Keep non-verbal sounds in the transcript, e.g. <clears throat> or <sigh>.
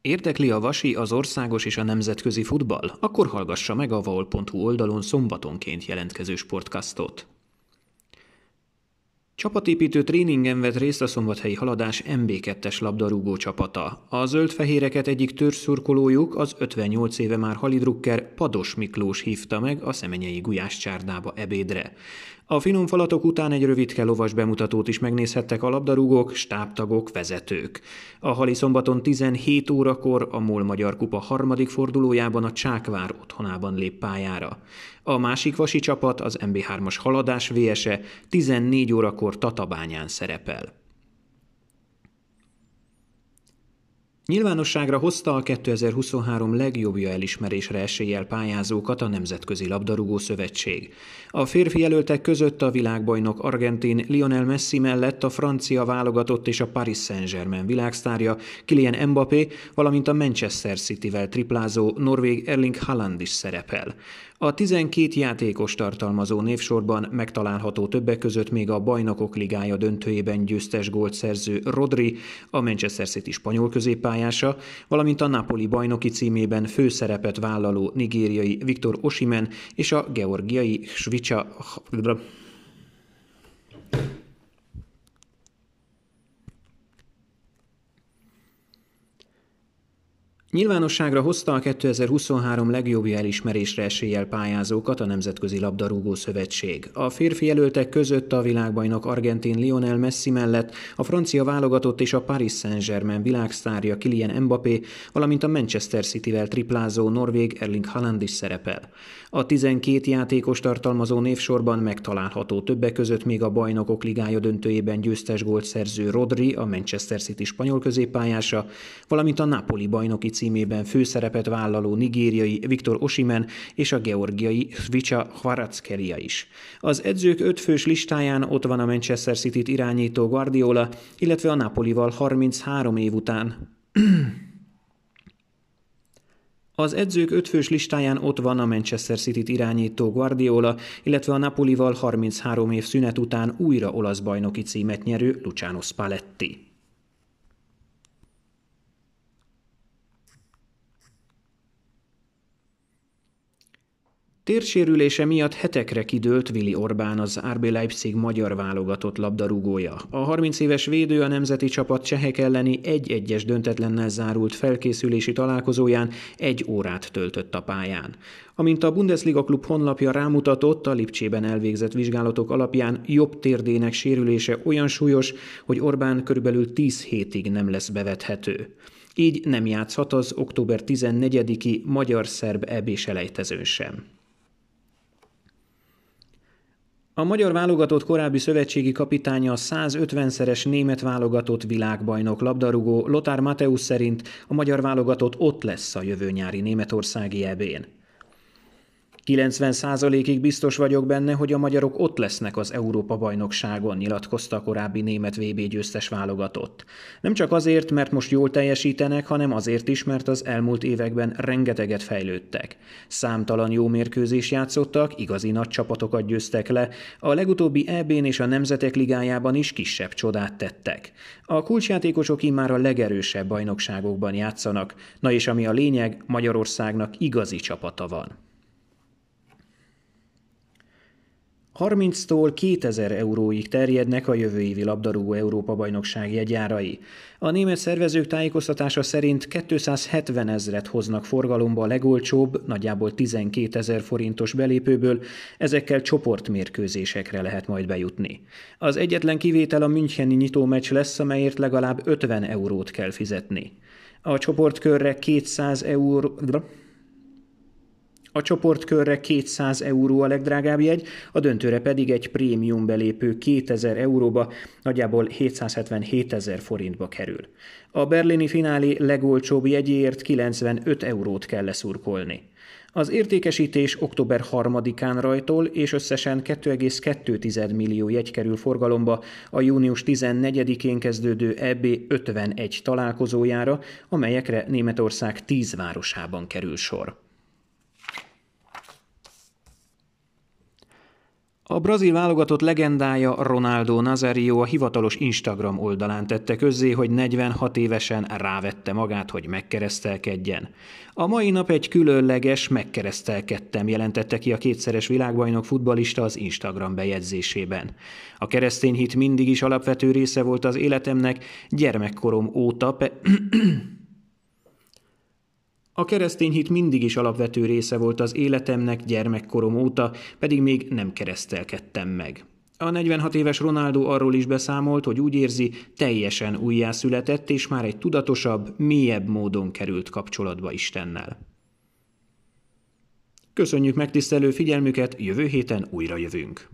Érdekli a vasi, az országos és a nemzetközi futball? Akkor hallgassa meg a vaol.hu oldalon szombatonként jelentkező sportkasztot. Csapatépítő tréningen vett részt a szombathelyi haladás MB2-es labdarúgó csapata. A zöldfehéreket egyik törzszurkolójuk, az 58 éve már halidrukker Pados Miklós hívta meg a szemenyei gulyás csárdába ebédre. A finom falatok után egy rövidke lovas bemutatót is megnézhettek a labdarúgók, stábtagok, vezetők. A hali szombaton 17 órakor a MOL Magyar Kupa harmadik fordulójában a Csákvár otthonában lép pályára. A másik vasi csapat, az MB3-as haladás VS-e 14 órakor Tatabányán szerepel. Nyilvánosságra hozta a 2023 legjobbja elismerésre eséllyel pályázókat a Nemzetközi Labdarúgó Szövetség. A férfi jelöltek között a világbajnok argentin Lionel Messi mellett a francia válogatott és a Paris Saint-Germain világsztárja Kylian Mbappé, valamint a Manchester City-vel triplázó norvég Erling Haaland is szerepel. A 12 játékos tartalmazó névsorban megtalálható többek között még a Bajnokok Ligája döntőjében győztes gólt szerző Rodri, a Manchester City spanyol középpályása, valamint a Napoli bajnoki címében főszerepet vállaló nigériai Viktor Osimen és a georgiai Svicsa Nyilvánosságra hozta a 2023 legjobbja elismerésre eséllyel pályázókat a Nemzetközi Labdarúgó Szövetség. A férfi jelöltek között a világbajnok argentin Lionel Messi mellett a francia válogatott és a Paris Saint-Germain világsztárja Kylian Mbappé, valamint a Manchester City-vel triplázó norvég Erling Haaland is szerepel. A 12 játékos tartalmazó névsorban megtalálható többek között még a Bajnokok Ligája döntőjében győztes gólt szerző Rodri, a Manchester City spanyol középpályása, valamint a Napoli bajnoki címében főszerepet vállaló nigériai Viktor Osimen és a georgiai Svicha Hvaratskhelia is. Az edzők ötfős listáján ott van a Manchester City-t irányító Guardiola, illetve a Napolival 33 év után az edzők ötfős listáján ott van a Manchester City-t irányító Guardiola, illetve a Napolival 33 év szünet után újra olasz bajnoki címet nyerő Luciano Spalletti. Térsérülése miatt hetekre kidőlt Vili Orbán az RB Leipzig magyar válogatott labdarúgója. A 30 éves védő a nemzeti csapat csehek elleni egy-egyes döntetlennel zárult felkészülési találkozóján egy órát töltött a pályán. Amint a Bundesliga klub honlapja rámutatott, a Lipcsében elvégzett vizsgálatok alapján jobb térdének sérülése olyan súlyos, hogy Orbán körülbelül 10 hétig nem lesz bevethető. Így nem játszhat az október 14-i magyar-szerb EB selejtezőn sem. A magyar válogatott korábbi szövetségi kapitánya a 150-szeres német válogatott világbajnok labdarúgó Lothar Mateusz szerint a magyar válogatott ott lesz a jövő nyári németországi ebén. 90%-ig biztos vagyok benne, hogy a magyarok ott lesznek az Európa-bajnokságon, nyilatkozta a korábbi német VB győztes válogatott. Nem csak azért, mert most jól teljesítenek, hanem azért is, mert az elmúlt években rengeteget fejlődtek. Számtalan jó mérkőzés játszottak, igazi nagy csapatokat győztek le, a legutóbbi EB-n és a Nemzetek Ligájában is kisebb csodát tettek. A kulcsjátékosok immár a legerősebb bajnokságokban játszanak, na és ami a lényeg, Magyarországnak igazi csapata van. 30-tól 2000 euróig terjednek a jövő évi labdarúgó Európa-bajnokság jegyárai. A német szervezők tájékoztatása szerint 270 ezret hoznak forgalomba a legolcsóbb, nagyjából 12 ezer forintos belépőből, ezekkel csoportmérkőzésekre lehet majd bejutni. Az egyetlen kivétel a Müncheni nyitómeccs lesz, amelyért legalább 50 eurót kell fizetni. A csoportkörre 200 euró... A csoportkörre 200 euró a legdrágább jegy, a döntőre pedig egy prémium belépő 2000 euróba, nagyjából 777 ezer forintba kerül. A berlini finálé legolcsóbb jegyéért 95 eurót kell leszurkolni. Az értékesítés október 3-án rajtól és összesen 2,2 millió jegy kerül forgalomba a június 14-én kezdődő EB 51 találkozójára, amelyekre Németország 10 városában kerül sor. A brazil válogatott legendája Ronaldo Nazario a hivatalos Instagram oldalán tette közzé, hogy 46 évesen rávette magát, hogy megkeresztelkedjen. A mai nap egy különleges megkeresztelkedtem, jelentette ki a kétszeres világbajnok futbalista az Instagram bejegyzésében. A keresztény hit mindig is alapvető része volt az életemnek, gyermekkorom óta pe- <clears throat> A keresztény hit mindig is alapvető része volt az életemnek gyermekkorom óta, pedig még nem keresztelkedtem meg. A 46 éves Ronaldo arról is beszámolt, hogy úgy érzi, teljesen újjászületett, és már egy tudatosabb, mélyebb módon került kapcsolatba Istennel. Köszönjük megtisztelő figyelmüket, jövő héten újra jövünk.